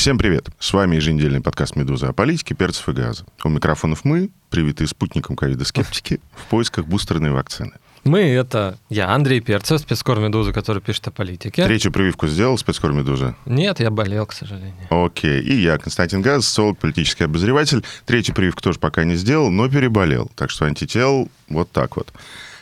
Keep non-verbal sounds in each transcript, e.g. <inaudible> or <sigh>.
Всем привет! С вами еженедельный подкаст «Медуза» о политике, перцев и газа. У микрофонов мы, привитые спутником ковида скептики, в поисках бустерной вакцины. Мы — это я, Андрей Перцев, спецкор «Медуза», который пишет о политике. Третью прививку сделал спецкор «Медуза»? Нет, я болел, к сожалению. Окей. И я, Константин Газ, социолог, политический обозреватель. Третью прививку тоже пока не сделал, но переболел. Так что антител вот так вот.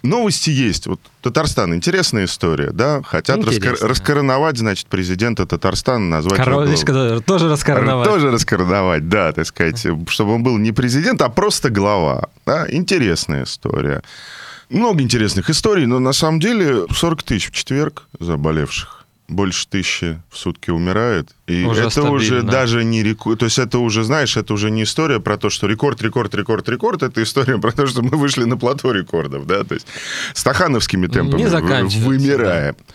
Новости есть. Вот Татарстан, интересная история, да? Хотят раскор- раскороновать, значит, президента Татарстана, назвать... Королечка его... тоже раскороновать. Тоже раскороновать, да, так сказать, чтобы он был не президент, а просто глава. Да? Интересная история. Много интересных историй, но на самом деле 40 тысяч в четверг заболевших больше тысячи в сутки умирает. И уже это стабильно. уже даже не рекорд. То есть это уже, знаешь, это уже не история про то, что рекорд, рекорд, рекорд, рекорд. Это история про то, что мы вышли на плато рекордов, да, то есть стахановскими темпами не вымираем. Да.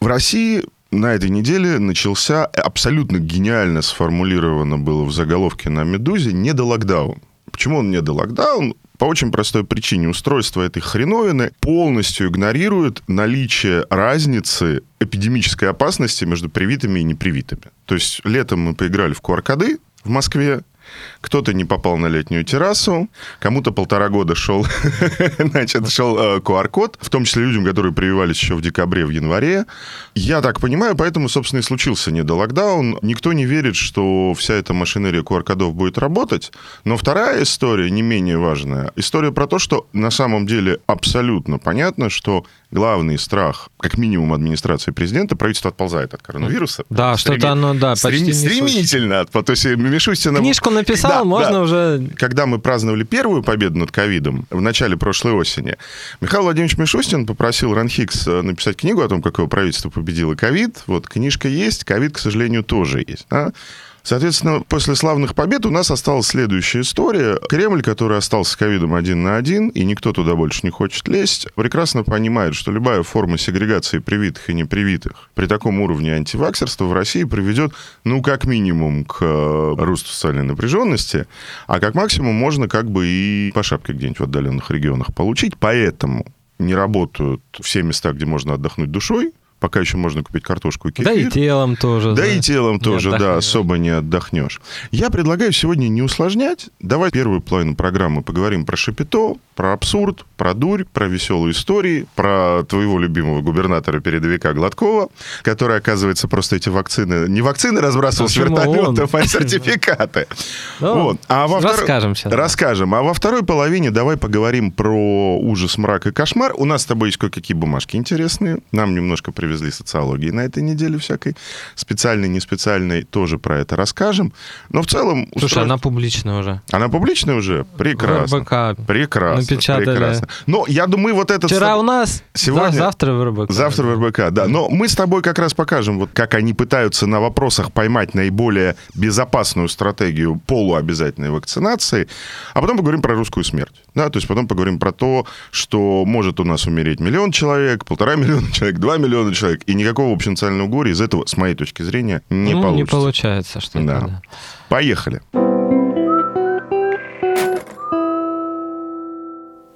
В России на этой неделе начался, абсолютно гениально сформулировано было в заголовке на «Медузе», не до локдаун. Почему он не до локдаун? По очень простой причине устройство этой хреновины полностью игнорирует наличие разницы эпидемической опасности между привитыми и непривитыми. То есть летом мы поиграли в QR-коды в Москве, кто-то не попал на летнюю террасу, кому-то полтора года шел, <laughs> значит, шел э, QR-код, в том числе людям, которые прививались еще в декабре, в январе. Я так понимаю, поэтому, собственно, и случился не до локдаун. Никто не верит, что вся эта машинерия QR-кодов будет работать. Но вторая история, не менее важная, история про то, что на самом деле абсолютно понятно, что главный страх, как минимум администрации президента, правительство отползает от коронавируса. Да, что-то оно, да, почти Стремительно. То есть Мишустина... Книжку написал, да, можно да. уже... Когда мы праздновали первую победу над ковидом в начале прошлой осени, Михаил Владимирович Мишустин попросил Ранхикс э, написать книгу о том, как его правительство победило ковид. Вот книжка есть, ковид, к сожалению, тоже есть. А? Соответственно, после славных побед у нас осталась следующая история. Кремль, который остался с ковидом один на один, и никто туда больше не хочет лезть, прекрасно понимает, что любая форма сегрегации привитых и непривитых при таком уровне антиваксерства в России приведет, ну, как минимум, к э, росту социальной напряженности, а как максимум можно как бы и по шапке где-нибудь в отдаленных регионах получить. Поэтому не работают все места, где можно отдохнуть душой, пока еще можно купить картошку и кефир. Да и телом тоже. Да, да. и телом тоже, да, особо не отдохнешь. Я предлагаю сегодня не усложнять. Давай первую половину программы поговорим про шапито, про абсурд, про дурь, про веселые истории, про твоего любимого губернатора-передовика Гладкова, который, оказывается, просто эти вакцины... Не вакцины разбрасывал с вертолетов, а сертификаты. <laughs> Ну, вот. А во расскажем сейчас. Расскажем. А во второй половине давай поговорим про ужас, мрак и кошмар. У нас с тобой есть кое-какие бумажки интересные. Нам немножко привезли социологии на этой неделе всякой. Специальной, не специальной, тоже про это расскажем. Но в целом... Слушай, она публичная уже. Она публичная уже? Прекрасно. Прекрасно. Напечатали. Прекрасно. Но я думаю, вот это... Вчера у нас, сегодня... завтра в РБК. Завтра в РБК, да. Но мы с тобой как раз покажем, вот как они пытаются на вопросах поймать наиболее безопасную стратегию полуобязательной вакцинации, а потом поговорим про русскую смерть. Да, то есть потом поговорим про то, что может у нас умереть миллион человек, полтора миллиона человек, два миллиона человек, и никакого общенационального горя из этого, с моей точки зрения, не ну, получится. Не получается, что да. да. Поехали.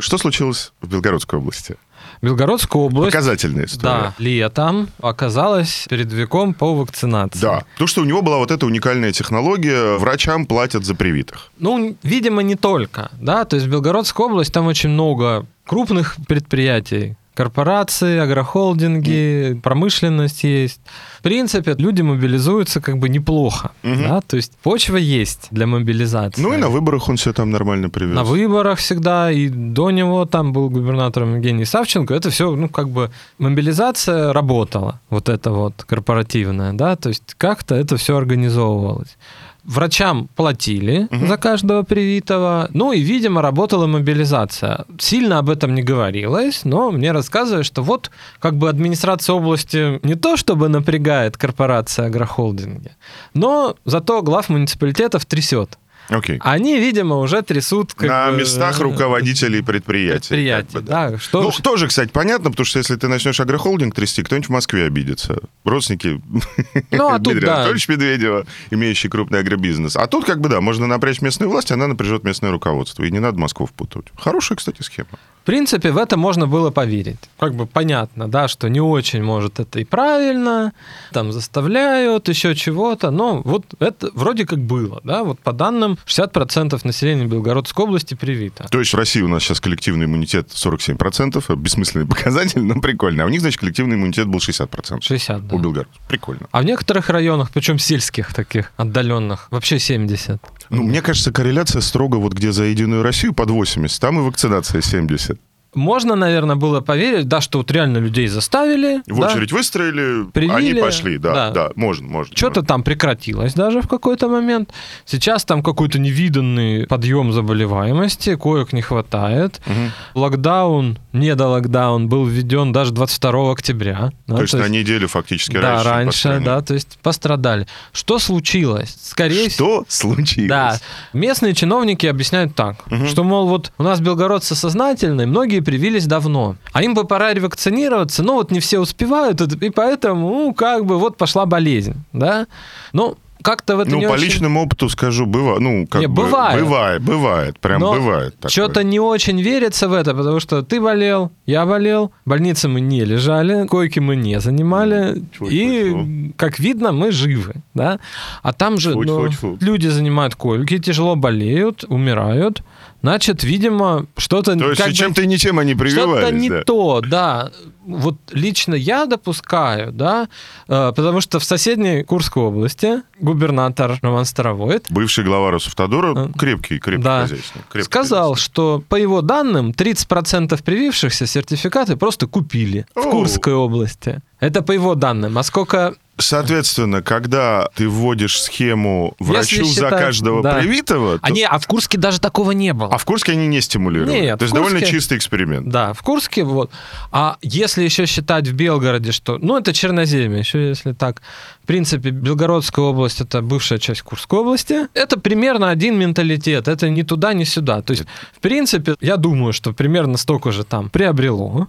Что случилось в Белгородской области? Белгородская область... Показательная история. Да, летом оказалась передовиком по вакцинации. Да, потому что у него была вот эта уникальная технология, врачам платят за привитых. Ну, видимо, не только, да, то есть Белгородская область, там очень много крупных предприятий, корпорации, агрохолдинги, промышленность есть. В принципе, люди мобилизуются как бы неплохо. Угу. Да? То есть почва есть для мобилизации. Ну и на выборах он все там нормально привез. На выборах всегда, и до него там был губернатором Евгений Савченко. Это все, ну, как бы мобилизация работала, вот это вот корпоративная, да, то есть как-то это все организовывалось врачам платили угу. за каждого привитого, ну и, видимо, работала мобилизация. Сильно об этом не говорилось, но мне рассказывают, что вот как бы администрация области не то чтобы напрягает корпорация агрохолдинги, но зато глав муниципалитетов трясет. Окей. Они, видимо, уже трясут... Как На бы, местах э, руководителей предприятий. предприятий, как бы, да. Что, Ну, тоже, кстати, понятно, потому что если ты начнешь агрохолдинг трясти, кто-нибудь в Москве обидится. Родственники <laughs> Ну, а тут Дмитрия да. Анатольевича Медведева, имеющий крупный агробизнес. А тут, как бы, да, можно напрячь местную власть, она напряжет местное руководство. И не надо Москву впутывать. Хорошая, кстати, схема. В принципе, в это можно было поверить. Как бы понятно, да, что не очень, может, это и правильно, там заставляют, еще чего-то, но вот это вроде как было, да, вот по данным 60% населения Белгородской области привито. То есть в России у нас сейчас коллективный иммунитет 47%, бессмысленный <laughs> показатель, но прикольно. А у них, значит, коллективный иммунитет был 60%. 60, да. У белгородцев. Прикольно. А в некоторых районах, причем сельских таких, отдаленных, вообще 70. Ну, мне кажется, корреляция строго вот где за Единую Россию под 80, там и вакцинация 70. Можно, наверное, было поверить, да, что вот реально людей заставили. В да, очередь выстроили, Привили, они пошли, да, да. да, можно, можно. Что-то там прекратилось даже в какой-то момент. Сейчас там какой-то невиданный подъем заболеваемости, коек не хватает. Мгм. Локдаун, не до локдаун, был введен даже 22 октября. да, То есть на неделю фактически да, раньше. по раньше, стране. да, то есть пострадали. Что случилось? Скорее всего... Что случилось? Да, местные чиновники объясняют так, Мгм. что, мол, вот у нас белгородцы сознательные, многие привились давно, а им бы пора ревакцинироваться, но вот не все успевают, и поэтому, ну, как бы, вот пошла болезнь, да? Ну, как-то в это Ну, не по очень... личному опыту скажу, бывает. Ну, как Не, бы, бывает. Бывает, бывает. Прям Но бывает. Что-то не очень верится в это, потому что ты болел, я болел, в больнице мы не лежали, койки мы не занимали, Тьфу, и, тьфу, как видно, мы живы, да? А там же ну, люди занимают койки, тяжело болеют, умирают, значит, видимо, что-то... То есть чем-то ничем они прививались, что-то не да. то, да. Вот лично я допускаю, да, э, потому что в соседней Курской области губернатор Роман Старовойт Бывший глава Росавтодора, А, крепкий, крепкий да. хозяйственник. крепкий сказал, хозяйственник. что по его данным 30% привившихся сертификаты просто купили в. Курской области. Это по его данным. А сколько... Соответственно, когда ты вводишь схему врачу Если за считать- каждого да. привитого, А, то- не, а в Курске даже такого не было. а в Курске они не стимулировали. Нет, То есть в довольно Курске- чистый эксперимент. Да, в Курске вот. А если еще считать в Белгороде, что... Ну, это Черноземье, еще если так. В принципе, Белгородская область — это бывшая часть Курской области. Это примерно один менталитет. Это ни туда, ни сюда. То есть, в принципе, я думаю, что примерно столько же там приобрело.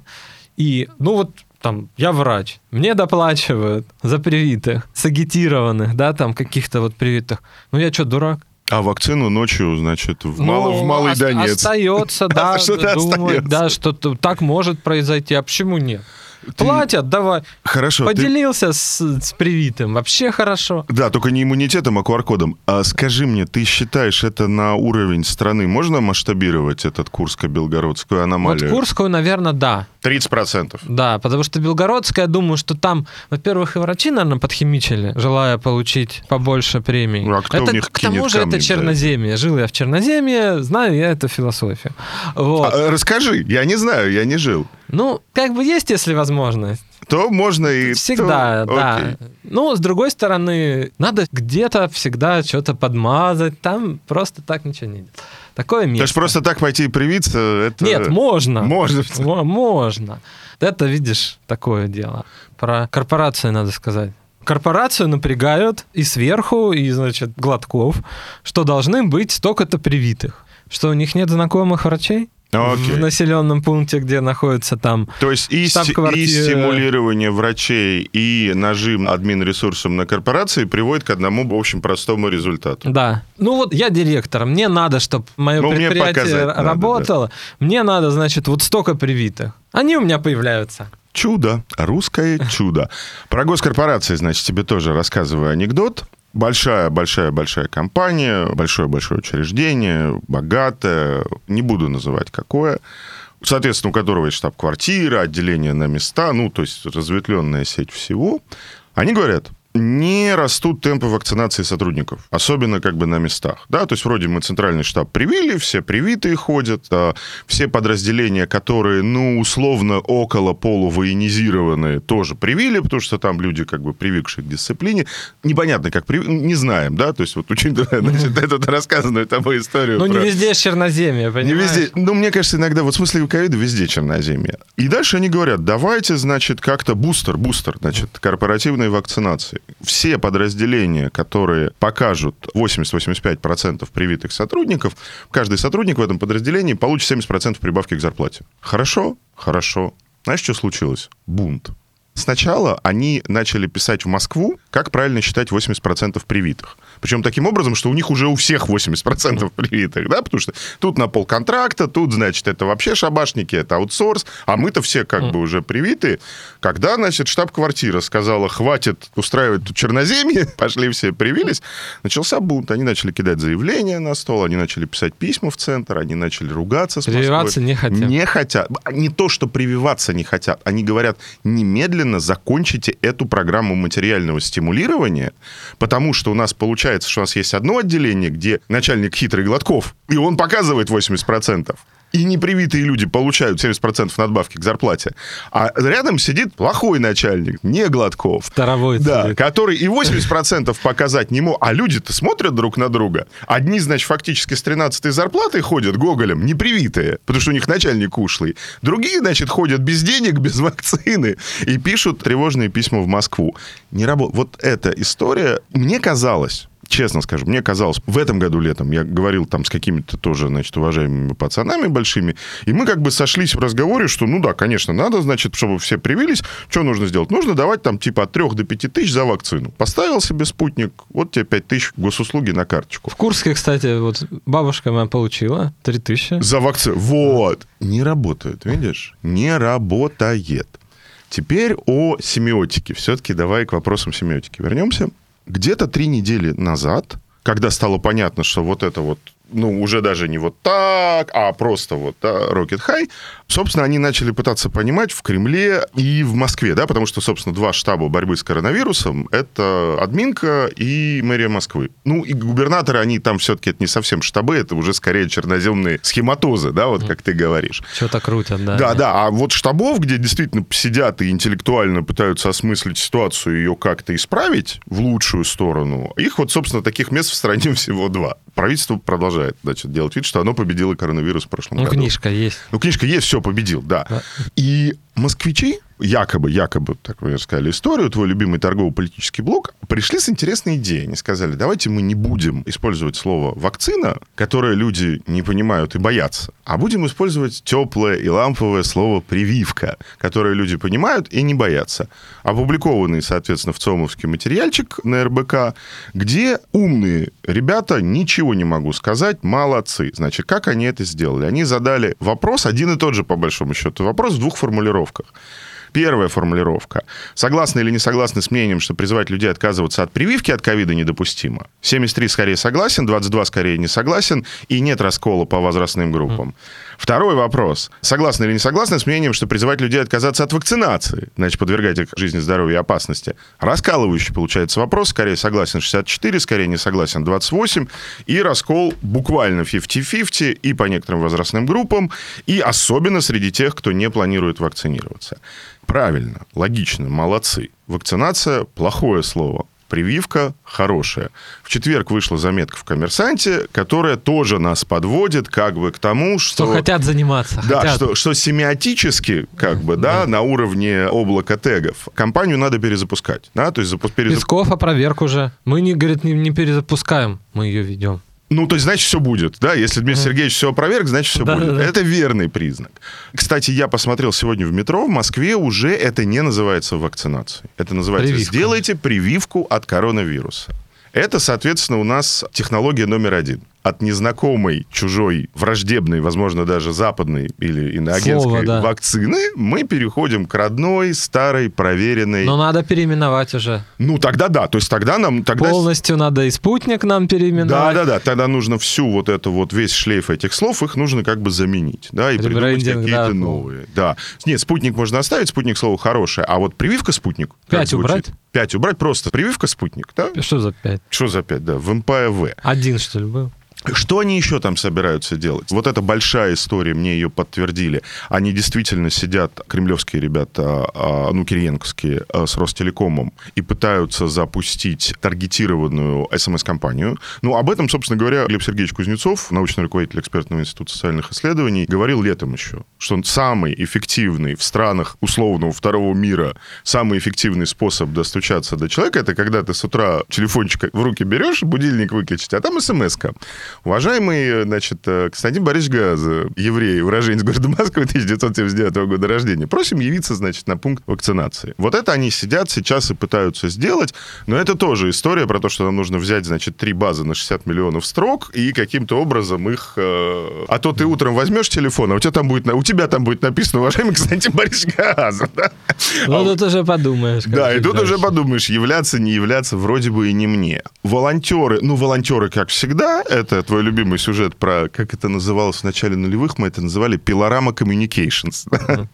И, ну вот, там, я врач, мне доплачивают за привитых, сагитированных, да, там, каких-то вот привитых. Ну, я что, дурак? А вакцину ночью, значит, в, Ну, Мало- в Малый ост- Донец. Остается, <laughs> да, думать, да, что-то так может произойти. А почему нет? Платят, давай. Хорошо. ты- Поделился с, с привитым. Вообще хорошо. Да, только не иммунитетом, а QR-кодом. А скажи мне, ты считаешь это на уровень страны? Можно масштабировать этот Курско-Белгородскую аномалию? Вот Курскую, наверное, да. 30%. Да, потому что Белгородская, я думаю, что там, во-первых, и врачи, наверное, подхимичили, желая получить побольше премий. Ну, а кто это, в них к тому же это черноземье. Жил я в черноземье, знаю я эту философию. Вот. А, расскажи, я не знаю, я не жил. Ну, как бы есть, если возможность. То можно и... Всегда, то- да. Окей. Ну, с другой стороны, надо где-то всегда что-то подмазать, там просто так ничего не идет. Такое место. То есть просто так пойти и привиться, это... Нет, можно. Можно. Мо- Можно. Это, видишь, такое дело. Про корпорации надо сказать. Корпорацию напрягают и сверху, и, значит, глотков, что должны быть столько-то привитых. Что у них нет знакомых врачей Окей. в населенном пункте, где находится там То есть и, и стимулирование врачей, и нажим админ-ресурсом на корпорации приводит к одному, в общем, простому результату. Да. Ну вот я директор, мне надо, чтобы мое Ну, мне предприятие показать надо, работало. Мне надо, значит, вот столько привитых. Они у меня появляются. Чудо. Русское чудо. Про госкорпорации, значит, тебе тоже рассказываю анекдот. Большая-большая-большая компания, большое-большое учреждение, богатое, не буду называть какое, соответственно, у которого есть штаб-квартира, отделение на места, ну, то есть разветвленная сеть всего. Они говорят, не растут темпы вакцинации сотрудников, особенно как бы на местах. Да, то есть вроде мы центральный штаб привили, все привитые ходят, а все подразделения, которые, ну, условно, около полувоенизированные, тоже привили, потому что там люди как бы привыкшие к дисциплине. Непонятно, как привили, не знаем, да, то есть вот учитывая, <laughs> значит, эту рассказанную тобой историю. Ну, не везде черноземье, не понимаешь? везде. Ну, мне кажется, иногда, вот в смысле ковида везде черноземье. И дальше они говорят, давайте, значит, как-то бустер, бустер, значит, корпоративной вакцинации. Все подразделения, которые покажут 80-85% привитых сотрудников, каждый сотрудник в этом подразделении получит 70% прибавки к зарплате. Хорошо? Хорошо. Знаешь, что случилось? Бунт. Сначала они начали писать в Москву, как правильно считать 80% привитых. Причем таким образом, что у них уже у всех 80% привитых, да, потому что тут на полконтракта, тут, значит, это вообще шабашники, это аутсорс, а мы-то все как бы уже привиты. Когда, значит, штаб-квартира сказала, хватит устраивать тут черноземье, <laughs> пошли все привились, начался бунт. Они начали кидать заявления на стол, они начали писать письма в центр, они начали ругаться с Прививаться Москвой. не хотят. Не хотят. Не то, что прививаться не хотят. Они говорят, немедленно закончите эту программу материального стимулирования, потому что у нас получается, что у нас есть одно отделение, где начальник хитрый Гладков, и он показывает 80%. И непривитые люди получают 70% надбавки к зарплате. А рядом сидит плохой начальник, не Гладков. Старовой Да, сидит. который и 80% показать не мог. А люди-то смотрят друг на друга. Одни, значит, фактически с 13-й зарплатой ходят гоголем, непривитые, потому что у них начальник ушлый. Другие, значит, ходят без денег, без вакцины и пишут тревожные письма в Москву. Не работ... Вот эта история, мне казалось, честно скажу, мне казалось, в этом году летом я говорил там с какими-то тоже, значит, уважаемыми пацанами большими, и мы как бы сошлись в разговоре, что, ну да, конечно, надо, значит, чтобы все привились, что нужно сделать? Нужно давать там типа от 3 до 5 тысяч за вакцину. Поставил себе спутник, вот тебе 5 тысяч госуслуги на карточку. В Курске, кстати, вот бабушка моя получила 3000. За вакцину. Вот. Не работает, видишь? Не работает. Теперь о семиотике. Все-таки давай к вопросам семиотики вернемся. Где-то три недели назад, когда стало понятно, что вот это вот, ну, уже даже не вот так, а просто вот да, Rocket High, собственно, они начали пытаться понимать в Кремле и в Москве, да, потому что, собственно, два штаба борьбы с коронавирусом — это админка и мэрия Москвы. Ну, и губернаторы, они там все-таки это не совсем штабы, это уже скорее черноземные схематозы, да, вот как ты говоришь. Что-то крутят, да. Да, да, а вот штабов, где действительно сидят и интеллектуально пытаются осмыслить ситуацию ее как-то исправить в лучшую сторону, их вот, собственно, таких мест в стране <laughs> всего два. Правительство продолжает, значит, делать вид, что оно победило коронавирус в прошлом Ну, году. книжка есть. Ну, книжка есть, все, победил, да. Да. И москвичи, якобы, якобы, так вы рассказали историю, твой любимый торгово-политический блок, пришли с интересной идеей. Они сказали, давайте мы не будем использовать слово «вакцина», которое люди не понимают и боятся, а будем использовать теплое и ламповое слово «прививка», которое люди понимают и не боятся. Опубликованный, соответственно, в ЦОМовский материальчик на РБК, где умные ребята, ничего не могу сказать, молодцы. Значит, как они это сделали? Они задали вопрос, один и тот же, по большому счету, вопрос в двух формулировках. Первая формулировка. Согласны или не согласны с мнением, что призывать людей отказываться от прививки от ковида недопустимо? 73 скорее согласен, 22 скорее не согласен, и нет раскола по возрастным группам. Второй вопрос. Согласны или не согласны с мнением, что призывать людей отказаться от вакцинации, значит, подвергать их жизни, здоровью и опасности? Раскалывающий получается вопрос. Скорее согласен 64, скорее не согласен 28. И раскол буквально 50-50 и по некоторым возрастным группам, и особенно среди тех, кто не планирует вакцинироваться. Правильно, логично, молодцы. Вакцинация – плохое слово. Прививка хорошая. В четверг вышла заметка в «Коммерсанте», которая тоже нас подводит как бы к тому, что... Что хотят заниматься. Да, хотят. что, что семиотически, как бы, да, на уровне облака тегов, компанию надо перезапускать. Да, то есть перезап- Песков опроверг уже. Мы, не, говорит, не, не перезапускаем, мы ее ведем. Ну, то есть, значит, все будет, да? Если Дмитрий Сергеевич все опроверг, значит, все Да, будет. да, да. Это верный признак. Кстати, я посмотрел сегодня в метро, в Москве уже это не называется вакцинацией. Это называется Прививка. «сделайте прививку от коронавируса». Это, соответственно, у нас технология номер один. От незнакомой, чужой, враждебной, возможно, даже западной или иноагентской Слово, да. вакцины мы переходим к родной, старой, проверенной. Но надо переименовать уже. Ну, тогда да. То есть тогда нам... Тогда... Полностью надо и спутник нам переименовать. да, да. Тогда нужно всю вот эту вот весь шлейф этих слов, их нужно как бы заменить, да, и придумать какие-то да. новые. Да. Нет, спутник можно оставить, спутник слово хорошее, а вот прививка спутник. Пять убрать? Пять убрать просто. Прививка спутник, да? Что за пять? Что за пять, да? В МПВ. Один, что ли, был? Что они еще там собираются делать? Вот это большая история, мне ее подтвердили. Они действительно сидят, кремлевские ребята, а, ну, кириенковские, а, с Ростелекомом, и пытаются запустить таргетированную СМС-компанию. Ну, об этом, собственно говоря, Глеб Сергеевич Кузнецов, научный руководитель экспертного института социальных исследований, говорил летом еще, что он самый эффективный в странах условного второго мира, самый эффективный способ достучаться до человека, это когда ты с утра телефончик в руки берешь, будильник выключить, а там смс-ка. Уважаемый, значит, э, Константин Борисович Газа, еврей, уроженец города Москвы 1979 года рождения, просим явиться, значит, на пункт вакцинации. Вот это они сидят сейчас и пытаются сделать, но это тоже история про то, что нам нужно взять, значит, три базы на 60 миллионов строк и каким-то образом их... Э... А то ты утром возьмешь телефон, а у тебя там будет, у тебя там будет написано, уважаемый Константин Борисович Газа, <laughs> да? Ну, а... тут уже подумаешь. Да, и тут дальше. уже подумаешь, являться, не являться, вроде бы и не мне. Волонтеры, ну, волонтеры, как всегда, это твой любимый сюжет про, как это называлось в начале нулевых, мы это называли Пилорама Communications. <laughs>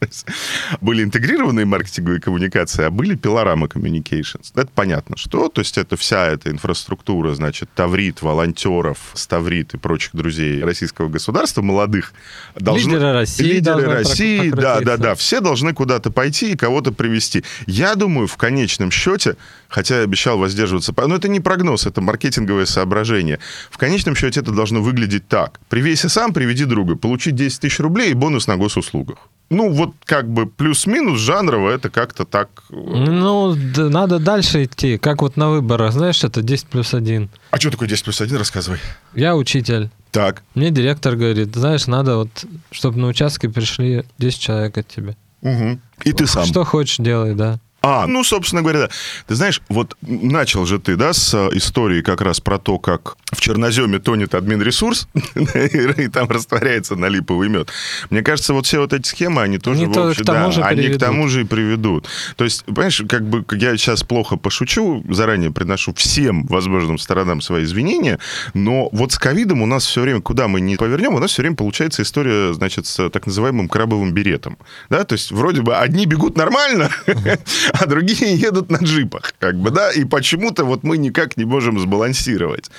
Были интегрированные маркетинговые коммуникации, а были Пилорама Communications. Это понятно, что. То есть это вся эта инфраструктура, значит, таврит, волонтеров, ставрит и прочих друзей российского государства, молодых. Должны... Лидеры России. Лидеры России, да, да, да. Все должны куда-то пойти и кого-то привести. Я думаю, в конечном счете, хотя я обещал воздерживаться, но это не прогноз, это маркетинговое соображение. В конечном счете это должно выглядеть так. Привейся сам, приведи друга, получи 10 тысяч рублей и бонус на госуслугах. Ну, вот как бы плюс-минус жанрово это как-то так... Э, ну, да, надо дальше идти. Как вот на выборах, знаешь, это 10 плюс 1. А что такое 10 плюс 1? Рассказывай. Я учитель. Так. Мне директор говорит, знаешь, надо вот, чтобы на участке пришли 10 человек от тебя. Угу. И ты сам. Что хочешь, делай, да. А, ну, собственно говоря, да. Ты знаешь, вот начал же ты, да, с э, истории как раз про то, как в черноземе тонет админ-ресурс, <laughs> и там растворяется на липовый мед. Мне кажется, вот все вот эти схемы, они тоже, они, в общем, да, они к тому же и приведут. То есть, понимаешь, как бы я сейчас плохо пошучу, заранее приношу всем возможным сторонам свои извинения, но вот с ковидом у нас все время, куда мы не повернем, у нас все время получается история, значит, с так называемым крабовым беретом. Да, то есть вроде бы одни бегут нормально, <laughs> а другие едут на джипах, как бы, да, и почему-то вот мы никак не можем сбалансировать.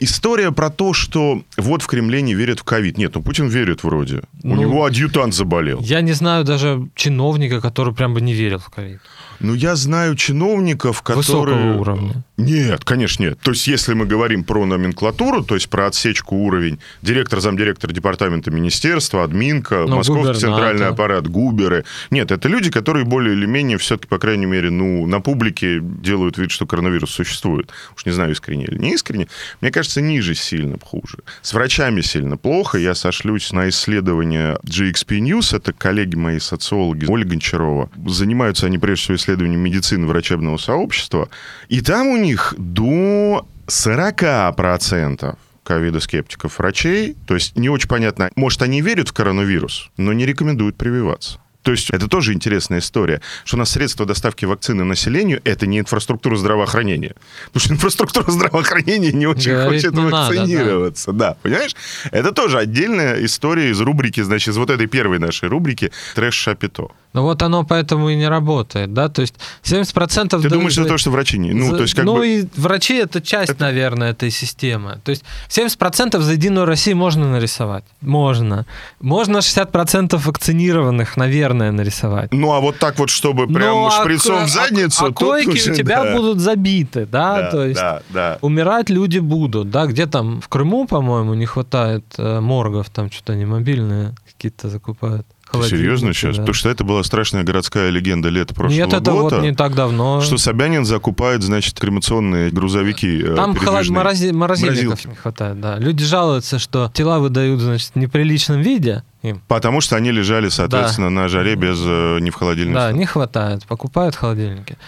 История про то, что вот в Кремле не верят в ковид. Нет, ну Путин верит вроде. Ну, У него адъютант заболел. Я не знаю даже чиновника, который прям бы не верил в ковид. Ну, я знаю чиновников, которые... Высокого уровня. Нет, конечно, нет. То есть, если мы говорим про номенклатуру, то есть про отсечку уровень, директор, замдиректор департамента министерства, админка, ну, московский центральный аппарат, губеры. Нет, это люди, которые более или менее все-таки, по крайней мере, ну, на публике делают вид, что коронавирус существует. Уж не знаю, искренне или не искренне. Мне кажется, ниже сильно хуже. С врачами сильно плохо. Я сошлюсь на исследование GXP News. Это коллеги мои социологи Ольга Гончарова. Занимаются они прежде всего исследованием медицины врачебного сообщества. И там у них до 40% ковидоскептиков врачей. То есть не очень понятно, может, они верят в коронавирус, но не рекомендуют прививаться. То есть это тоже интересная история, что у нас средства доставки вакцины населению – это не инфраструктура здравоохранения. Потому что инфраструктура <laughs> здравоохранения не очень Говорит, хочет не вакцинироваться. Надо, да. да, понимаешь? Это тоже отдельная история из рубрики, значит, из вот этой первой нашей рубрики «Трэш-шапито». Ну вот оно поэтому и не работает, да, то есть 70%... Ты думаешь, за... это то, что врачи не... Ну, за... то есть как ну бы... и врачи это часть, это... наверное, этой системы. То есть 70% за Единую Россию можно нарисовать. Можно. Можно 60% вакцинированных, наверное, нарисовать. Ну а вот так вот, чтобы прям ну, шприцом а, в задницу... А, а койки уже, у тебя да. будут забиты, да, да то есть да, да. умирать люди будут, да, где там в Крыму, по-моему, не хватает э, моргов, там что-то они мобильные какие-то закупают. Серьезно сейчас? Да. Потому что это была страшная городская легенда лет прошлого Нет, это года. вот не так давно. Что Собянин закупает, значит, кремационные грузовики э, Там холод... морози... морозильников не хватает, да. Люди жалуются, что тела выдают, значит, в неприличном виде. Им. Потому что они лежали, соответственно, да. на жаре без э, не в холодильнике. Да, не хватает. Покупают холодильники.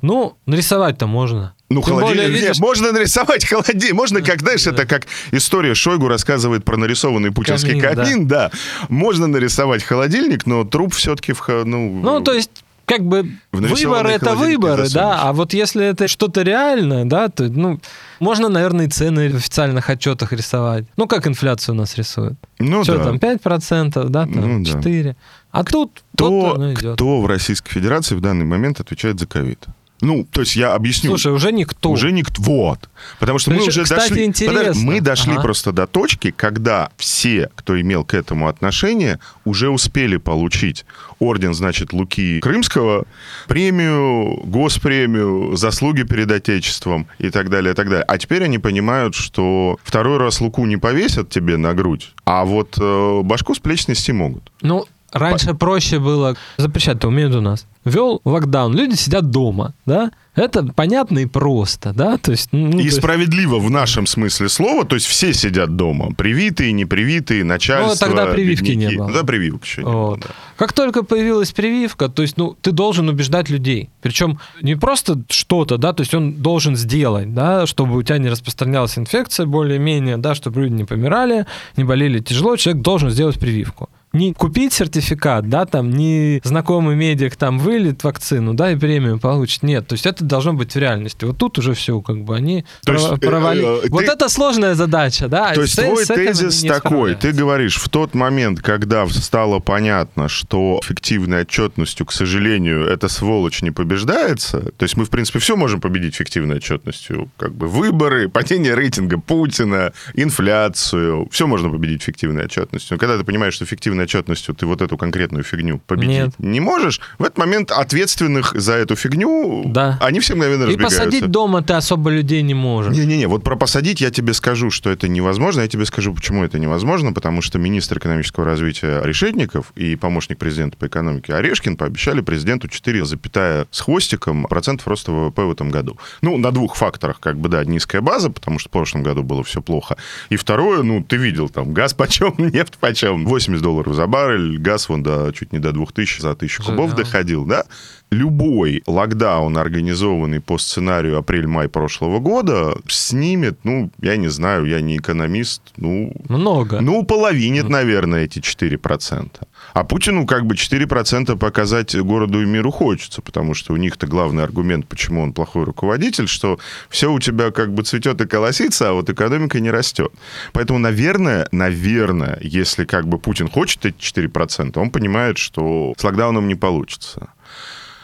Ну, нарисовать-то можно. Ну, холодильник. Более, видишь... Можно нарисовать холодильник. Можно, как, знаешь, да. это как история Шойгу рассказывает про нарисованный путинский камин, камин да. да. Можно нарисовать холодильник, но труп все-таки в... Ну, ну то есть как бы выборы это выборы, да, а вот если это что-то реальное, да, то, ну, можно, наверное, и цены в официальных отчетах рисовать. Ну, как инфляцию у нас рисуют. Ну, Что да. там, 5%, да, там, ну, 4%. Да. А тут кто, кто в Российской Федерации в данный момент отвечает за ковид? Ну, то есть я объясню. Слушай, уже никто. Уже никто. Вот. Потому что Причем, мы уже кстати, дошли... интересно. Подожди, мы дошли Ага. просто до точки, когда все, кто имел к этому отношение, уже успели получить орден, значит, Луки Крымского, премию, госпремию, заслуги перед Отечеством и так далее, и так далее. А теперь они понимают, что второй раз Луку не повесят тебе на грудь, а вот э, башку с плеч снести могут. Ну, раньше проще было запрещать-то умеют у нас. Вел локдаун, люди сидят дома, да? Это понятно и просто, да? То есть, ну, то И есть- справедливо в нашем смысле слова, то есть все сидят дома, привитые, непривитые, начальство. Ну, тогда прививки не бедняки. было. Ну, Да, прививок еще не было, Вот. да. Как только появилась прививка, то есть, ну, ты должен убеждать людей. Причем не просто что-то, да, то есть он должен сделать, да, чтобы у тебя не распространялась инфекция более-менее, да, чтобы люди не помирали, не болели тяжело, человек должен сделать прививку. Не купить сертификат, да, там, не знакомый медик там вылет вакцину, да, и премию получит. Нет, то есть это должно быть в реальности. Вот тут уже все, как бы, они То есть, э, провали- э, Вот ты- это сложная задача, да. То есть твой тезис такой, ты говоришь, в тот момент, когда стало понятно, что фиктивной отчетностью, к сожалению, эта сволочь не побеждается, то есть мы, в принципе, все можем победить фиктивной отчетностью, как бы выборы, падение рейтинга Путина, инфляцию, все можно победить фиктивной отчетностью. Но когда ты понимаешь, что фиктивной отчетностью ты вот эту конкретную фигню победить Нет. не можешь, в этот момент ответственных за эту фигню, Да. они все мгновенно И разбегаются. посадить дома ты особо людей не можешь. Не-не-не, вот про посадить я тебе скажу, что это невозможно. Я тебе скажу, почему это невозможно. Потому что министр экономического развития Решетников и помощник президента по экономике Орешкин пообещали президенту 4, запятая с хвостиком процентов роста ВВП в этом году. Ну, на двух факторах, как бы, да, низкая база, потому что в прошлом году было все плохо. И второе, ну, ты видел, там, газ почем, <laughs> нефть почем. 80 долларов за баррель, газ вон до, чуть не до 2000 за 1000 кубов доходил, да? Любой локдаун, организованный по сценарию апрель-май прошлого года, снимет, ну, я не знаю, я не экономист, ну, Много. ну, половинит, наверное, эти 4%. А Путину как бы 4% показать городу и миру хочется, потому что у них-то главный аргумент, почему он плохой руководитель, что все у тебя как бы цветет и колосится, а вот экономика не растет. Поэтому, наверное, наверное, если как бы Путин хочет эти 4%, он понимает, что с локдауном не получится.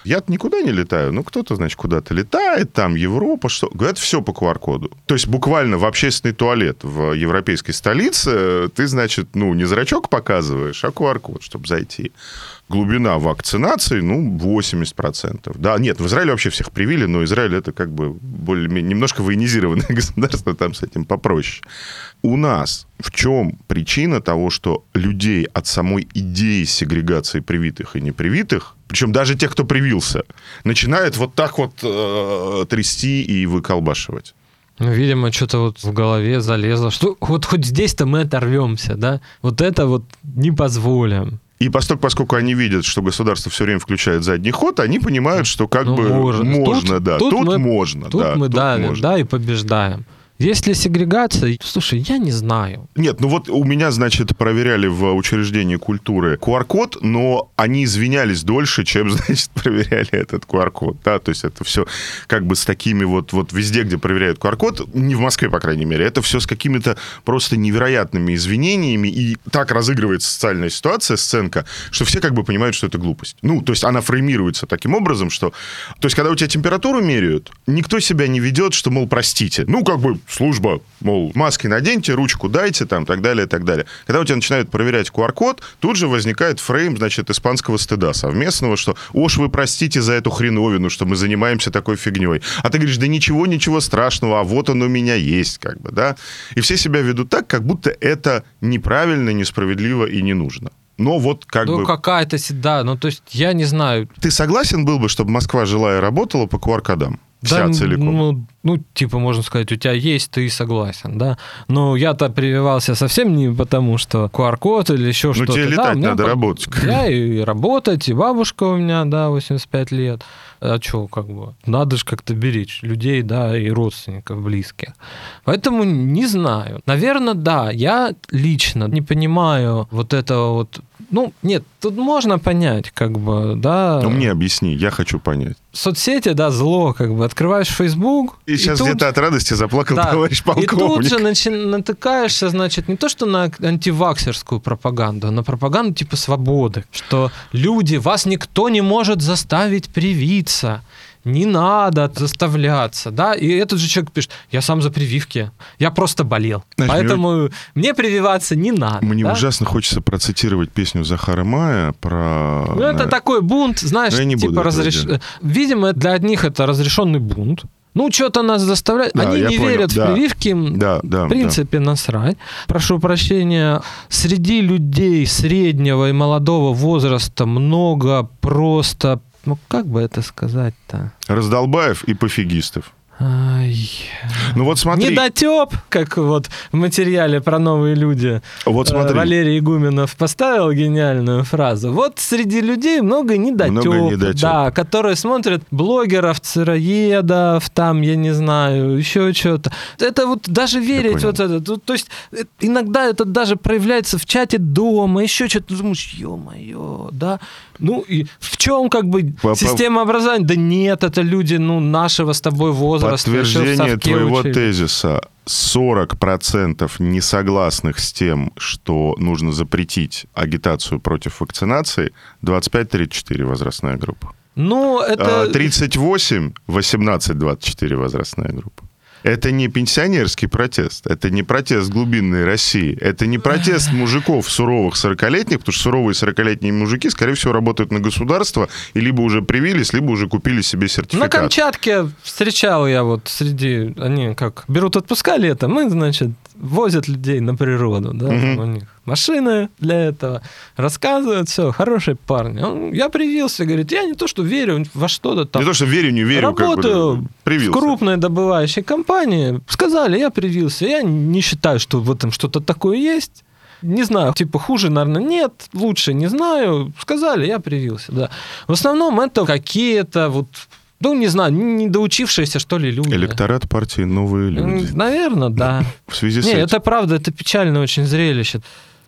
Я никуда не летаю, ну кто-то, значит, куда-то летает, там Европа, что... Говорят, все по QR-коду. То есть буквально в общественный туалет в европейской столице ты, значит, ну, не зрачок показываешь, а QR-код, чтобы зайти. Глубина вакцинации, ну, 80%. Да, нет, в Израиле вообще всех привили, но Израиль это как бы более немножко военизированное <laughs> государство, там с этим попроще. У нас в чем причина того, что людей от самой идеи сегрегации привитых и непривитых, причем даже тех, кто привился, начинает вот так вот э, трясти и выколбашивать? Ну, видимо, что-то вот в голове залезло. Что вот хоть здесь-то мы оторвемся, да? Вот это вот не позволим. И поскольку, поскольку они видят, что государство все время включает задний ход, они понимают, что как Ну, бы можно. можно, Тут- да, тут тут, мы- можно, Тут да, мы тут давим, можно. да, и побеждаем. Есть ли сегрегация? Слушай, я не знаю. Нет, ну вот у меня, значит, проверяли в учреждении культуры QR-код, но они извинялись дольше, чем, <laughs> значит, проверяли этот QR-код. Да? То есть это все как бы с такими вот, вот везде, где проверяют QR-код, не в Москве, по крайней мере, это все с какими-то просто невероятными извинениями, и так разыгрывается социальная ситуация, сценка, что все как бы понимают, что это глупость. Ну, то есть она фреймируется таким образом, что... То есть когда у тебя температуру меряют, никто себя не ведет, что, мол, простите. Ну, как бы служба, мол, маски наденьте, ручку дайте, там, так далее, так далее. Когда у тебя начинают проверять QR-код, тут же возникает фрейм, значит, испанского стыда совместного, что, уж вы простите за эту хреновину, что мы занимаемся такой фигней. А ты говоришь, да ничего, ничего страшного, а вот он у меня есть, как бы, да. И все себя ведут так, как будто это неправильно, несправедливо и не нужно. Но вот как ну, бы... какая-то, си- да, ну, то есть, я не знаю. Ты согласен был бы, чтобы Москва жила и работала по QR-кодам? Вся Да, целиком. Ну, ну, типа, можно сказать, у тебя есть, ты согласен, да. Но я-то прививался совсем не потому, что QR-код или еще Ну, что-то. тебе Да, летать меня надо, по- работать. Я и работать, и бабушка у меня, да, 85 лет. А что, как бы, надо же как-то беречь людей, да, и родственников близких. Поэтому не знаю. Наверное, да, я лично не понимаю вот этого вот... Ну, нет, тут можно понять, как бы, да. Ну, мне объясни, я хочу понять. Соцсети, да, зло, как бы, открываешь Facebook... И, сейчас тут- где-то от радости заплакал да. товарищ И тут полковник. же начи- натыкаешься, значит, не то что на антиваксерскую пропаганду, а на пропаганду типа свободы, что люди, вас никто не может заставить привиться, не надо заставляться, да, и этот же человек пишет, я сам за прививки, я просто болел, Знаешь, поэтому мне прививаться не надо. Мне да? ужасно хочется процитировать песню Захара Мая про... Ну, это э, такой бунт, знаешь, я не типа разреш... делать. Видимо, для одних это разрешенный бунт. Ну, что-то нас заставляет. Да, Они не понял, верят да. в прививки. Да, да, В принципе, насрать. Прошу прощения. Среди людей среднего и молодого возраста много просто... Ну, как бы это сказать-то? Раздолбаев и пофигистов. Ай. Ну вот смотри, Недотеп, как вот в материале про новые люди вот э, смотри. Валерий Игуменов поставил гениальную фразу. Вот среди людей много недотеп, Много недотеп. да, которые смотрят блогеров, сыроедов, там, я не знаю, еще что-то. Это вот даже верить вот это. То, есть э, иногда это даже проявляется в чате дома, еще что-то. Думаешь, ё-моё, да. Ну и в чем как бы по- система образования? Да нет, это люди, ну, нашего с тобой возраста. Подтверждение твоего учились. тезиса. 40% несогласных с тем, что нужно запретить агитацию против вакцинации, 25-34 возрастная группа. Ну, это... А, 38, 18-24 возрастная группа. Это не пенсионерский протест, это не протест глубинной России, это не протест мужиков суровых 40-летних, потому что суровые 40-летние мужики, скорее всего, работают на государство и либо уже привились, либо уже купили себе На сертификат. Камчатке встречал я вот среди... Они как берут отпуска летом и, значит, возят людей на природу, да, там у них машины для этого, рассказывают, все, хорошие парни. Он- я привился, говорит, я не то, что верю во что-то там. Не то, что верю, не верю, как бы, Работаю да, в привился. крупной добывающей компании. Сказали, я привился. Я не считаю, что в этом что-то такое есть. Не знаю, типа хуже, наверное, нет, лучше не знаю. Сказали, я привился, да. В основном это какие-то вот, ну, не знаю, недоучившиеся, что ли, люди. Электорат партии «Новые люди». Наверное, да. <laughs> В связи с Не, этим. это правда, это печальное очень зрелище.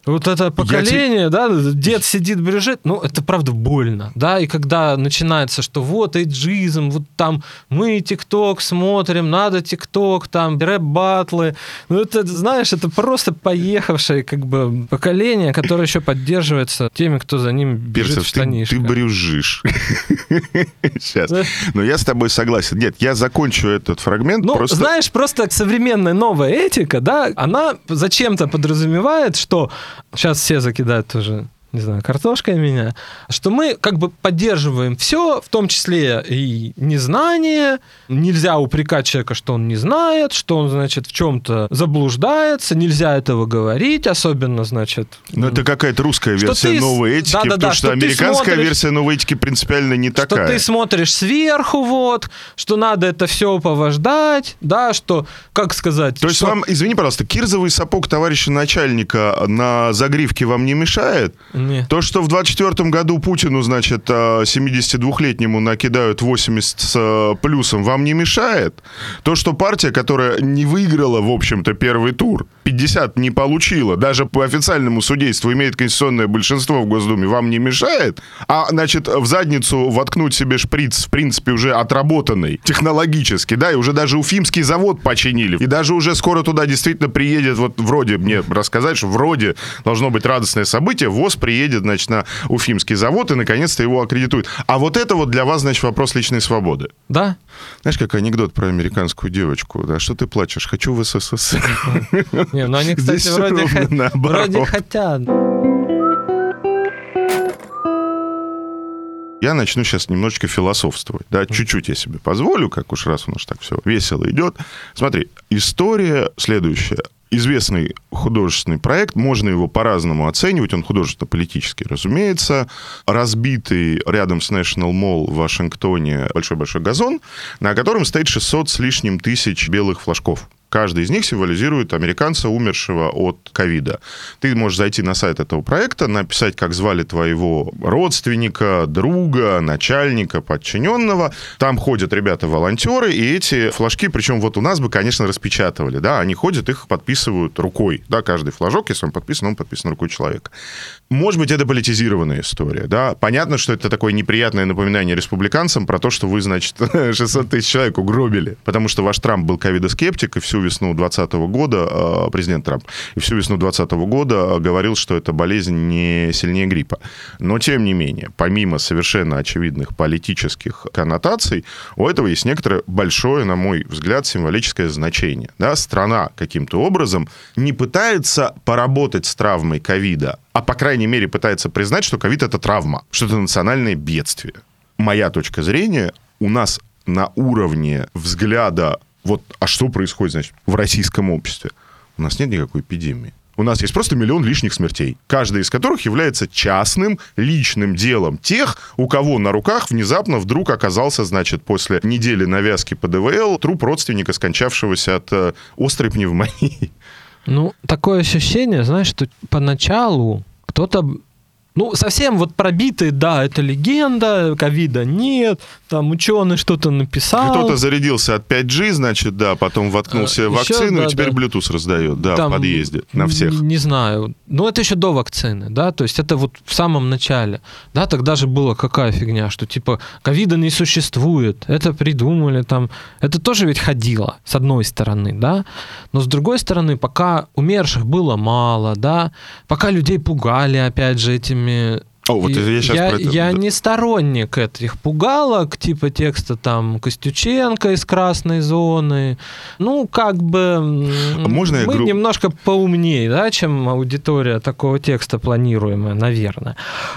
Вот это поколение, да, дед сидит, брежет, ну, это правда больно, да, и когда начинается, что вот эйджизм, вот там мы ТикТок смотрим, надо ТикТок, там рэп-батлы, ну, это, знаешь, это просто поехавшее, как бы, поколение, которое еще поддерживается теми, кто за ним бежит Перцев, в ты, штанишках. ты брюзжишь. <laughs> Сейчас. Но я с тобой согласен. Нет, я закончу этот фрагмент. Ну, знаешь, просто современная новая этика, да, она зачем-то подразумевает, что сейчас все закидают тоже не знаю, картошкой меня, что мы как бы поддерживаем все, в том числе и незнание. Нельзя упрекать человека, что он не знает, что он, значит, в чем-то заблуждается, нельзя этого говорить, особенно, значит... Ну, это какая-то русская Что версия ты новой этики, Да-да-да, потому что, что ты американская смотришь- версия новой этики принципиально не что такая. ты смотришь сверху, вот, что надо это все повождать, да, что, как сказать... То есть что- вам, извини, пожалуйста, кирзовый сапог товарища начальника на загривке вам не мешает? Нет. То, что в 24 году Путину, значит, а, 72-летнему накидают 80 с а, плюсом, вам не мешает? То, что партия, которая не выиграла, в общем-то, первый тур, 50 не получила, даже по официальному судейству имеет конституционное большинство в Госдуме, вам не мешает? А, значит, в задницу воткнуть себе шприц, в принципе, уже отработанный технологически, да, и уже даже Уфимский завод починили. И даже уже скоро туда действительно приедет, вот вроде мне рассказать, что вроде должно быть радостное событие, ВОЗ приедет, значит, на Уфимский завод и наконец-то его аккредитуют. А вот это вот для вас, значит, вопрос личной свободы. Да? Знаешь, как анекдот про американскую девочку, да, что ты плачешь? Хочу в СССР. <laughs> Не, ну они, кстати, вроде, хот- вроде хотят. Я начну сейчас немножечко философствовать, да, чуть-чуть я себе позволю, как уж раз у нас так все весело идет. Смотри, история следующая. Известный художественный проект, можно его по-разному оценивать, он художественно-политический, разумеется. Разбитый рядом с National Mall в Вашингтоне большой-большой газон, на котором стоит 600 с лишним тысяч белых флажков. Каждый из них символизирует американца, умершего от ковида. Ты можешь зайти на сайт этого проекта, написать, как звали твоего родственника, друга, начальника, подчиненного. Там ходят ребята-волонтеры, и эти флажки, причем вот у нас бы, конечно, распечатывали, да, они ходят, их подписывают рукой, да, каждый флажок, если он подписан, он подписан рукой человека. Может быть, это политизированная история, да. Понятно, что это такое неприятное напоминание республиканцам про то, что вы, значит, <laughs> 600 тысяч человек угробили, потому что ваш Трамп был ковидоскептик, и всю весну 2020 года, э, президент Трамп, и всю весну 2020 года говорил, что эта болезнь не сильнее гриппа. Но, тем не менее, помимо совершенно очевидных политических коннотаций, у этого есть некоторое большое, на мой взгляд, символическое значение. Да? Страна каким-то образом не пытается поработать с травмой ковида, а, по крайней мере, пытается признать, что ковид — это травма, что это национальное бедствие. Моя точка зрения, у нас на уровне взгляда, вот, а что происходит, значит, в российском обществе? У нас нет никакой эпидемии. У нас есть просто миллион лишних смертей, каждая из которых является частным, личным делом тех, у кого на руках внезапно вдруг оказался, значит, после недели навязки ПДВЛ труп родственника, скончавшегося от э, острой пневмонии. Ну, такое ощущение, знаешь, что поначалу кто-то ну, совсем вот пробитые, да, это легенда, ковида нет, там ученый что-то написал. Кто-то зарядился от 5G, значит, да, потом воткнулся а, вакцину еще, да, и теперь да. Bluetooth раздает, да, там, в подъезде на всех. Не, не знаю. Ну, это еще до вакцины, да, то есть это вот в самом начале. Да, тогда же была какая фигня, что типа ковида не существует, это придумали там. Это тоже ведь ходило, с одной стороны, да, но с другой стороны, пока умерших было мало, да, пока людей пугали, опять же, этими этими о, вот я, я, про это... я не сторонник этих пугалок, типа текста там Костюченко из красной зоны. Ну, как бы а можно мы гру... немножко поумнее, да, чем аудитория такого текста планируемая, наверное.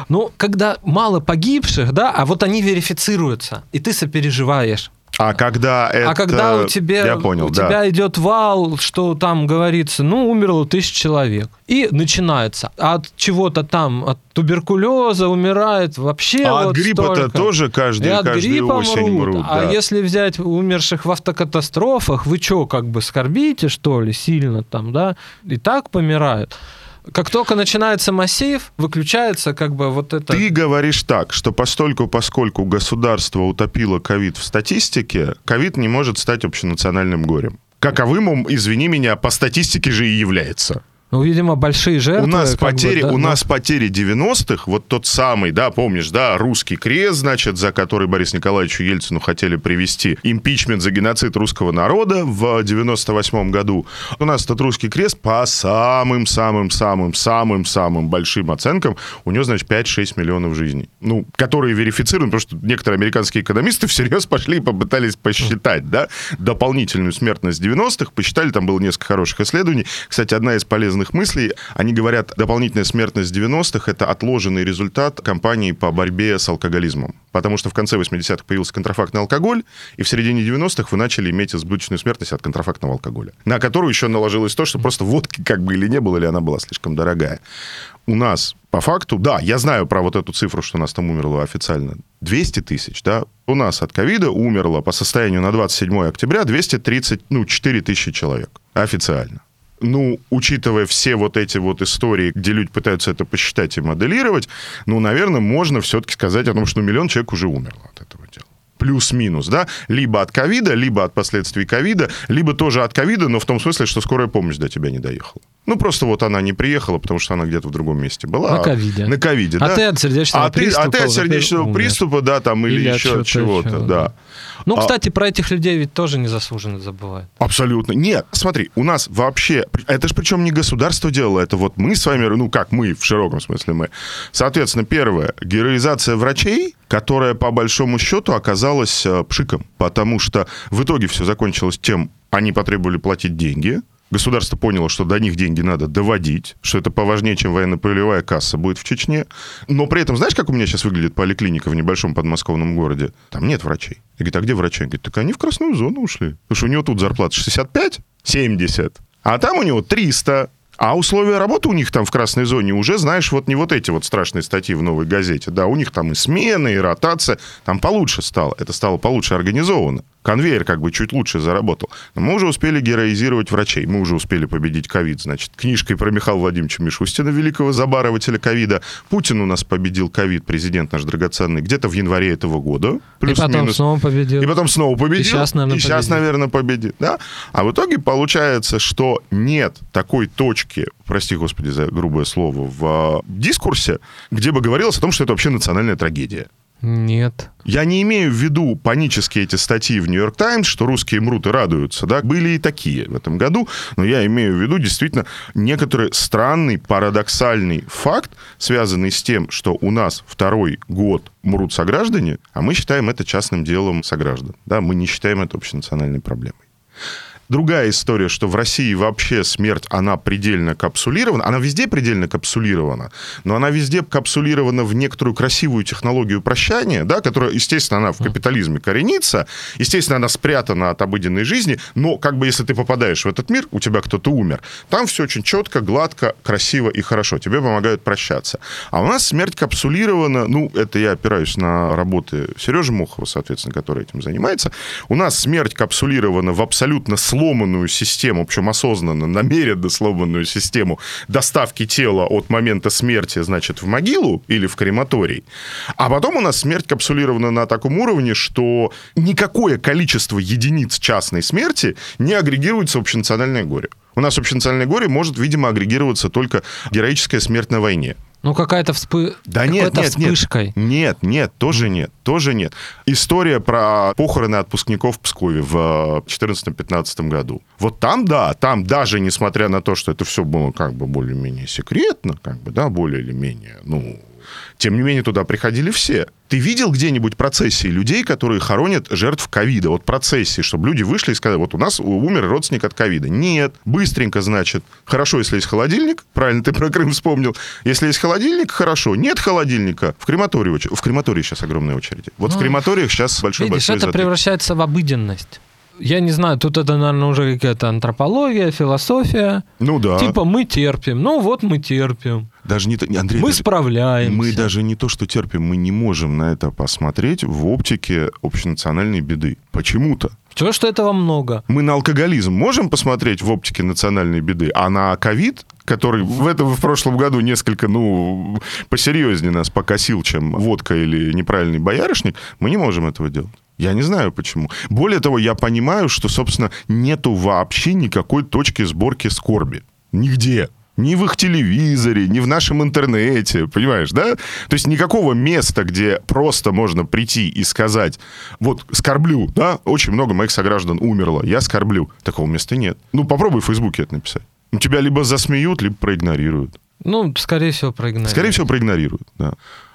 Ну, когда мало погибших, да, а вот они верифицируются, и ты сопереживаешь. А когда это... А когда у тебя, Я понял, у да. тебя идет вал, что там говорится, ну, умерло тысяча человек. И начинается. От чего-то там, от туберкулеза умирает вообще А вот от гриппа-то тоже каждый, И от каждую гриппа осень мрут. мрут. А да. если взять умерших в автокатастрофах, вы что, как бы скорбите, что ли, сильно там, да? И так помирают. Как только начинается массив, выключается как бы вот это... Ты говоришь так, что постольку, поскольку государство утопило ковид в статистике, ковид не может стать общенациональным горем. Каковым, извини меня, по статистике же и является. Ну, видимо, большие жертвы. У нас потери, бы, да, у ну, нас потери 90-х, вот тот самый, да, помнишь, да, русский крест, значит, за который Борис Николаевичу Ельцину хотели привести импичмент за геноцид русского народа в 98-м году. У нас этот русский крест по самым-самым-самым-самым-самым большим оценкам, у него, значит, 5-6 миллионов жизней. Ну, которые верифицируем, потому что некоторые американские экономисты <laughs> всерьез пошли и попытались посчитать, да, дополнительную смертность 90-х, посчитали, там было несколько хороших исследований. Кстати, одна из полезных мыслей, они говорят, дополнительная смертность 90-х – это отложенный результат кампании по борьбе с алкоголизмом. Потому что в конце 80-х появился контрафактный алкоголь, и в середине 90-х вы начали иметь избыточную смертность от контрафактного алкоголя, на которую еще наложилось то, что просто водки как бы или не было, или она была слишком дорогая. У нас по факту, да, я знаю про вот эту цифру, что у нас там умерло официально 200 тысяч, да, у нас от ковида умерло по состоянию на 27 октября 230, ну, 4 тысячи человек официально ну, учитывая все вот эти вот истории, где люди пытаются это посчитать и моделировать, ну, наверное, можно все-таки сказать о том, что миллион человек уже умерло от этого дела плюс-минус, да, либо от ковида, либо от последствий ковида, либо тоже от ковида, но в том смысле, что скорая помощь до тебя не доехала. Ну, просто вот она не приехала, потому что она где-то в другом месте была. На ковиде. На ковиде, а да. ты от сердечного а приступа. Ты, а ты от сердечного умер. приступа, да, там, или, Или еще от чего-то еще, да. да. Ну, А- кстати, про этих людей ведь тоже незаслуженно забывают. Абсолютно. Нет, смотри, у нас вообще... Это же причем не государство делало, это вот мы с вами, ну как мы, в широком смысле мы. Соответственно, первое, героизация врачей, которая по большому счету оказалась э, пшиком, потому что в итоге все закончилось тем, они потребовали платить деньги, Государство поняло, что до них деньги надо доводить, что это поважнее, чем военно-полевая касса будет в Чечне. Но при этом, знаешь, как у меня сейчас выглядит поликлиника в небольшом подмосковном городе? Там нет врачей. Я говорю, а где врачи? Он говорит, так они в красную зону ушли. Потому что у него тут зарплата 65, 70, а там у него 300. А условия работы у них там в красной зоне уже, знаешь, вот не вот эти вот страшные статьи в новой газете. Да, у них там и смены, и ротация. Там получше стало. Это стало получше организовано. Конвейер как бы чуть лучше заработал. Но мы уже успели героизировать врачей. Мы уже успели победить ковид. Значит, книжкой про Михаила Владимировича Мишустина, великого забарывателя ковида. Путин у нас победил ковид, президент наш драгоценный, где-то в январе этого года. И потом снова победил. И потом снова победил. И сейчас, наверное, И сейчас, победит. наверное, победит. Да? А в итоге получается, что нет такой точки, прости господи за грубое слово, в э, дискурсе, где бы говорилось о том, что это вообще национальная трагедия. Нет. Я не имею в виду панические эти статьи в «Нью-Йорк Таймс», что русские мрут и радуются, да, были и такие в этом году, но я имею в виду действительно некоторый странный, парадоксальный факт, связанный с тем, что у нас второй год мрут сограждане, а мы считаем это частным делом сограждан, да, мы не считаем это общенациональной проблемой. Другая история, что в России вообще смерть, она предельно капсулирована. Она везде предельно капсулирована, но она везде капсулирована в некоторую красивую технологию прощания, да, которая, естественно, она в капитализме коренится, естественно, она спрятана от обыденной жизни, но как бы если ты попадаешь в этот мир, у тебя кто-то умер, там все очень четко, гладко, красиво и хорошо. Тебе помогают прощаться. А у нас смерть капсулирована, ну, это я опираюсь на работы Сережи Мохова, соответственно, который этим занимается. У нас смерть капсулирована в абсолютно сломанную систему, причем осознанно, намеренно сломанную систему доставки тела от момента смерти, значит, в могилу или в крематорий. А потом у нас смерть капсулирована на таком уровне, что никакое количество единиц частной смерти не агрегируется в общенациональное горе. У нас общенациональное горе может, видимо, агрегироваться только героическая смерть на войне. Ну, какая-то вспы... Да нет, нет, вспышкой. Нет, нет, тоже нет, тоже нет. История про похороны отпускников в Пскове в 2014-2015 году. Вот там, да, там даже несмотря на то, что это все было как бы более-менее секретно, как бы, да, более или менее, ну, тем не менее, туда приходили все. Ты видел где-нибудь процессии людей, которые хоронят жертв ковида? Вот процессии, чтобы люди вышли и сказали, вот у нас умер родственник от ковида. Нет. Быстренько, значит. Хорошо, если есть холодильник. Правильно ты про Крым вспомнил. Если есть холодильник, хорошо. Нет холодильника. В крематории, в крематории сейчас огромная очередь. Вот ну, в крематориях сейчас большой-большой Видишь, это превращается в обыденность я не знаю, тут это, наверное, уже какая-то антропология, философия. Ну да. Типа мы терпим. Ну вот мы терпим. Даже не то, Андрей, мы даже, справляемся. Мы даже не то, что терпим, мы не можем на это посмотреть в оптике общенациональной беды. Почему-то. Чего что этого много? Мы на алкоголизм можем посмотреть в оптике национальной беды, а на ковид, который в этом в прошлом году несколько, ну, посерьезнее нас покосил, чем водка или неправильный боярышник, мы не можем этого делать. Я не знаю почему. Более того, я понимаю, что, собственно, нету вообще никакой точки сборки скорби. Нигде. Ни в их телевизоре, ни в нашем интернете, понимаешь, да? То есть никакого места, где просто можно прийти и сказать, вот, скорблю, да, очень много моих сограждан умерло, я скорблю. Такого места нет. Ну, попробуй в Фейсбуке это написать. Тебя либо засмеют, либо проигнорируют. Ну, скорее всего, проигнорируют. Скорее всего, проигнорируют, да.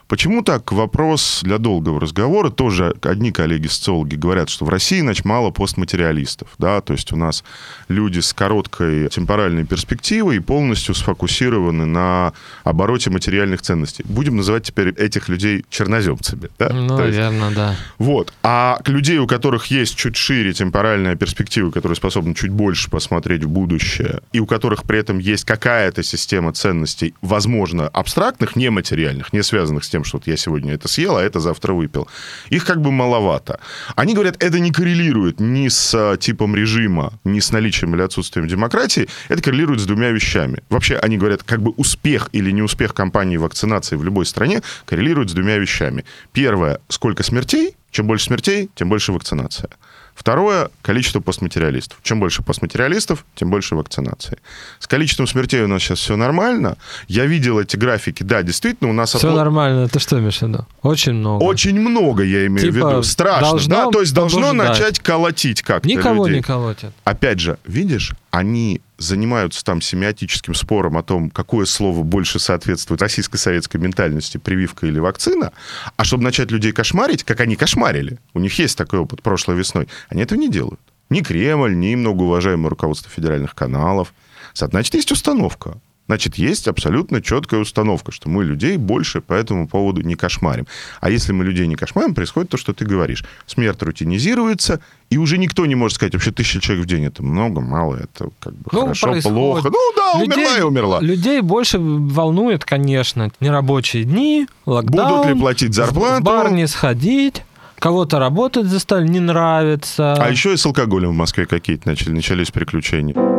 Почему так? Вопрос для долгого разговора. Тоже одни коллеги-социологи говорят, что в России, значит, мало постматериалистов. Да? То есть у нас люди с короткой темпоральной перспективой и полностью сфокусированы на обороте материальных ценностей. Будем называть теперь этих людей черноземцами. Да? Ну, наверное, да. Вот. А людей, у которых есть чуть шире темпоральная перспектива, которые способны чуть больше посмотреть в будущее, и у которых при этом есть какая-то система ценностей, возможно, абстрактных, нематериальных, не связанных с тем, тем, что вот я сегодня это съел, а это завтра выпил. Их как бы маловато. Они говорят, это не коррелирует ни с а, типом режима, ни с наличием или отсутствием демократии. Это коррелирует с двумя вещами. Вообще, они говорят, как бы успех или неуспех кампании вакцинации в любой стране коррелирует с двумя вещами. Первое, сколько смертей. Чем больше смертей, тем больше вакцинация. Второе – количество постматериалистов. Чем больше постматериалистов, тем больше вакцинации. С количеством смертей у нас сейчас все нормально. Я видел эти графики. Да, действительно, у нас... Все от... нормально. Это что в виду? Очень много. Очень много, я имею типа, в виду. Страшно, должно да? То есть должно начать колотить как-то Никого людей. не колотят. Опять же, видишь, они занимаются там семиотическим спором о том, какое слово больше соответствует российской советской ментальности, прививка или вакцина, а чтобы начать людей кошмарить, как они кошмарили, у них есть такой опыт прошлой весной, они этого не делают. Ни Кремль, ни многоуважаемое руководство федеральных каналов. Значит, есть установка. Значит, есть абсолютно четкая установка, что мы людей больше по этому поводу не кошмарим. А если мы людей не кошмарим, происходит то, что ты говоришь. Смерть рутинизируется, и уже никто не может сказать, вообще тысяча человек в день это много, мало, это как бы ну, хорошо, происходит. плохо. Ну да, людей, умерла и умерла. Людей больше волнует, конечно, нерабочие дни, локдаун. Будут ли платить зарплату? В бар не сходить. Кого-то работать заставили, не нравится. А еще и с алкоголем в Москве какие-то начали, начались приключения.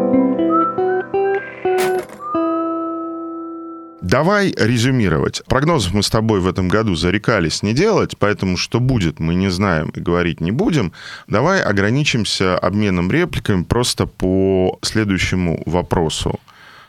Давай резюмировать. Прогнозов мы с тобой в этом году зарекались не делать, поэтому что будет, мы не знаем и говорить не будем. Давай ограничимся обменом репликами просто по следующему вопросу.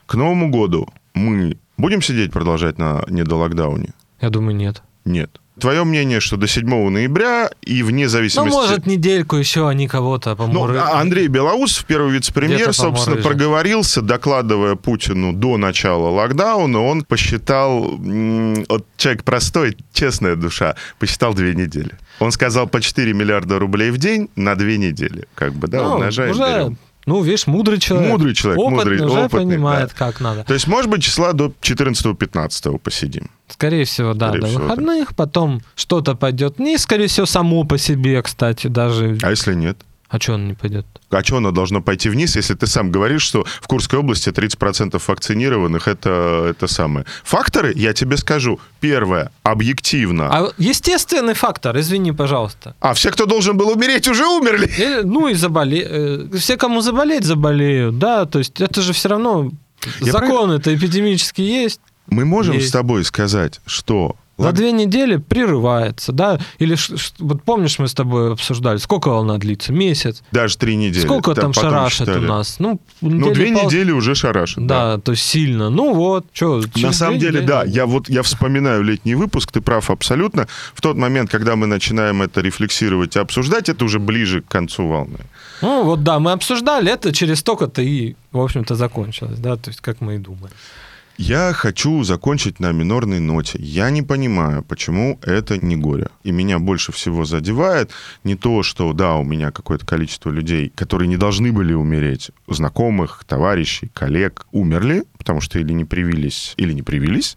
К Новому году мы будем сидеть продолжать на недолокдауне? Я думаю, нет. Нет. Твое мнение, что до 7 ноября и вне Ну, зависимости... может, недельку еще они кого-то Ну, помуры... а Андрей Белоусов, первый вице-премьер, собственно, проговорился, докладывая Путину до начала локдауна, он посчитал, вот человек простой, честная душа, посчитал две недели. Он сказал по 4 миллиарда рублей в день на две недели. Как бы, да, Ну, умножаем, уже, берем. ну, видишь, мудрый человек. Мудрый человек, опытный, мудрый, уже опытный, понимает, да. как надо. То есть, может быть, числа до 14-15 посидим. Скорее всего, да, Скорее до всего, да. выходных, потом что-то пойдет вниз, скорее всего, само по себе, кстати, даже. А если нет? А что он не пойдет? А что оно должно пойти вниз, если ты сам говоришь, что в Курской области 30% вакцинированных это, это самое. Факторы, я тебе скажу. Первое, объективно. А, А естественный фактор, извини, пожалуйста. все, кто должен был умереть, уже умерли. Или, ну и заболе... э, Все, кому заболеть, заболеют, да, то есть это же все равно Я закон это эпидемический есть. Мы можем Есть. с тобой сказать, что... На две недели прерывается, да? Или вот помнишь, мы с тобой обсуждали, сколько волна длится? Месяц. Даже три недели. Сколько там потом шарашит считали. у нас? Ну, Ну, две пол- недели уже шарашит. Да, то есть сильно. Ну вот, что. На самом деле, да, я вот я вспоминаю летний выпуск, ты прав абсолютно. В тот момент, когда мы начинаем это рефлексировать и обсуждать, это уже ближе к концу волны. Ну вот да, мы обсуждали это, через столько-то и, в общем-то, закончилось, да, то есть как мы и думали. Я хочу закончить на минорной ноте. Я не понимаю, почему это не горе. И меня больше всего задевает не то, что, да, у меня какое-то количество людей, которые не должны были умереть, знакомых, товарищей, коллег, умерли, потому что или не привились, или не привились.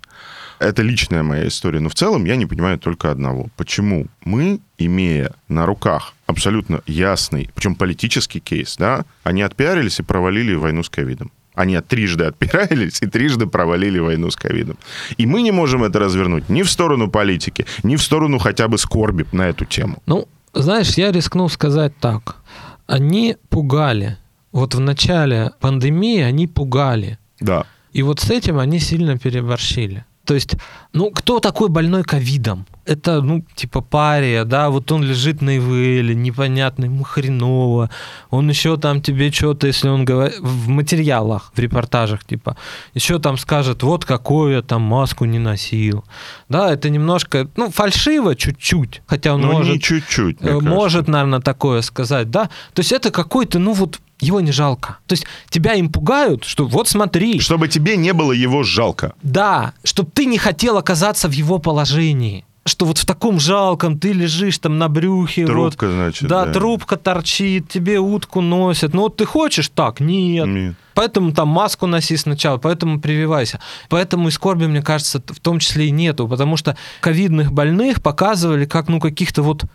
Это личная моя история. Но в целом я не понимаю только одного. Почему мы, имея на руках абсолютно ясный, причем политический кейс, да, они отпиарились и провалили войну с ковидом. Они трижды отпирались и трижды провалили войну с ковидом. И мы не можем это развернуть ни в сторону политики, ни в сторону хотя бы скорби на эту тему. Ну, знаешь, я рискну сказать так. Они пугали. Вот в начале пандемии они пугали. Да. И вот с этим они сильно переборщили. То есть, ну, кто такой больной ковидом? Это, ну, типа пария, да, вот он лежит на ИВЛ, непонятно, ему хреново. Он еще там тебе что-то, если он говорит, в материалах, в репортажах, типа, еще там скажет, вот какой я там маску не носил. Да, это немножко, ну, фальшиво чуть-чуть, хотя он Ну, может... не чуть-чуть, Э. Может, наверное, такое сказать, да? То есть это какой-то, ну вот, его не жалко. То есть тебя им пугают, что вот смотри, Чтобы тебе не было его жалко. да, чтобы ты не хотел оказаться в его положении. Что вот в таком жалком ты лежишь там на брюхе. Трубка, вот, значит, Да, да. трубка торчит, тебе утку носят. Ну вот ты хочешь так? Нет. Нет. Поэтому там маску носи сначала, поэтому прививайся. Поэтому и скорби, мне кажется, в том числе и нету, потому что ковидных больных показывали как, ну, каких-то вот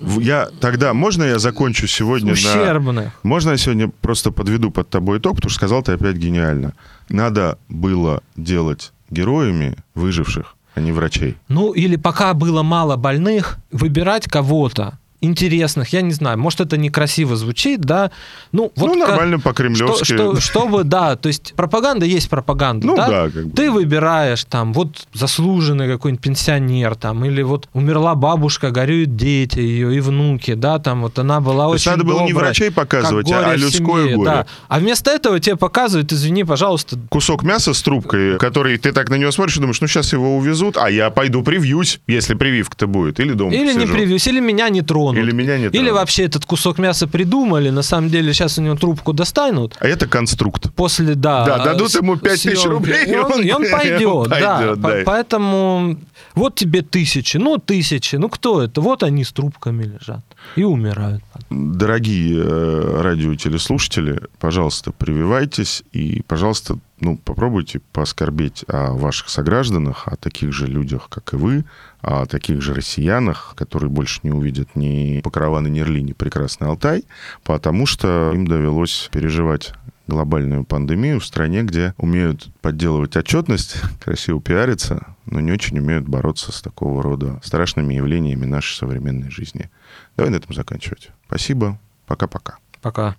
Я тогда, можно я закончу сегодня на... ущербных. Можно я сегодня просто подведу под тобой итог, потому что сказал ты опять гениально. Надо было делать героями выживших, а не врачей. Ну, или пока было мало больных, выбирать кого-то интересных, я не знаю, может, это некрасиво звучит, да, ну, вот ну, как- нормально что, по-кремлевски. что- чтобы, да, то есть пропаганда есть пропаганда, Ну да? да, как бы. Ты выбираешь там, вот заслуженный какой-нибудь пенсионер там, или вот умерла бабушка, горюют дети ее и внуки, да, там вот она была То очень надо было не добрая, врачей как показывать, а людское семье, горе. да. А вместо этого тебе показывают, извини, пожалуйста, Кусок мяса с трубкой, который ты так на него смотришь и думаешь, ну сейчас его увезут, а я пойду привьюсь, если прививка-то будет, или дома Или не посижу. привьюсь, или меня не тронут. Или меня не Или вообще этот кусок мяса придумали, на самом деле сейчас у него трубку достанут. А это конструкт. После, да. Да, дадут с- ему 5 тысяч рублей, и он, <laughs> и он пойдет, он да. пойдет, По- да. Поэтому вот тебе тысячи, ну тысячи, ну кто это? Вот они с трубками лежат и умирают. Дорогие э, радиотелеслушатели, пожалуйста, прививайтесь и, пожалуйста, ну, попробуйте поскорбеть о ваших согражданах, о таких же людях, как и вы, о таких же россиянах, которые больше не увидят ни Покрова, ни Нерли, ни Прекрасный Алтай, потому что им довелось переживать глобальную пандемию в стране, где умеют подделывать отчетность, <laughs> красиво пиариться, но не очень умеют бороться с такого рода страшными явлениями нашей современной жизни. Давай на этом заканчивать. Спасибо. Пока-пока. Пока.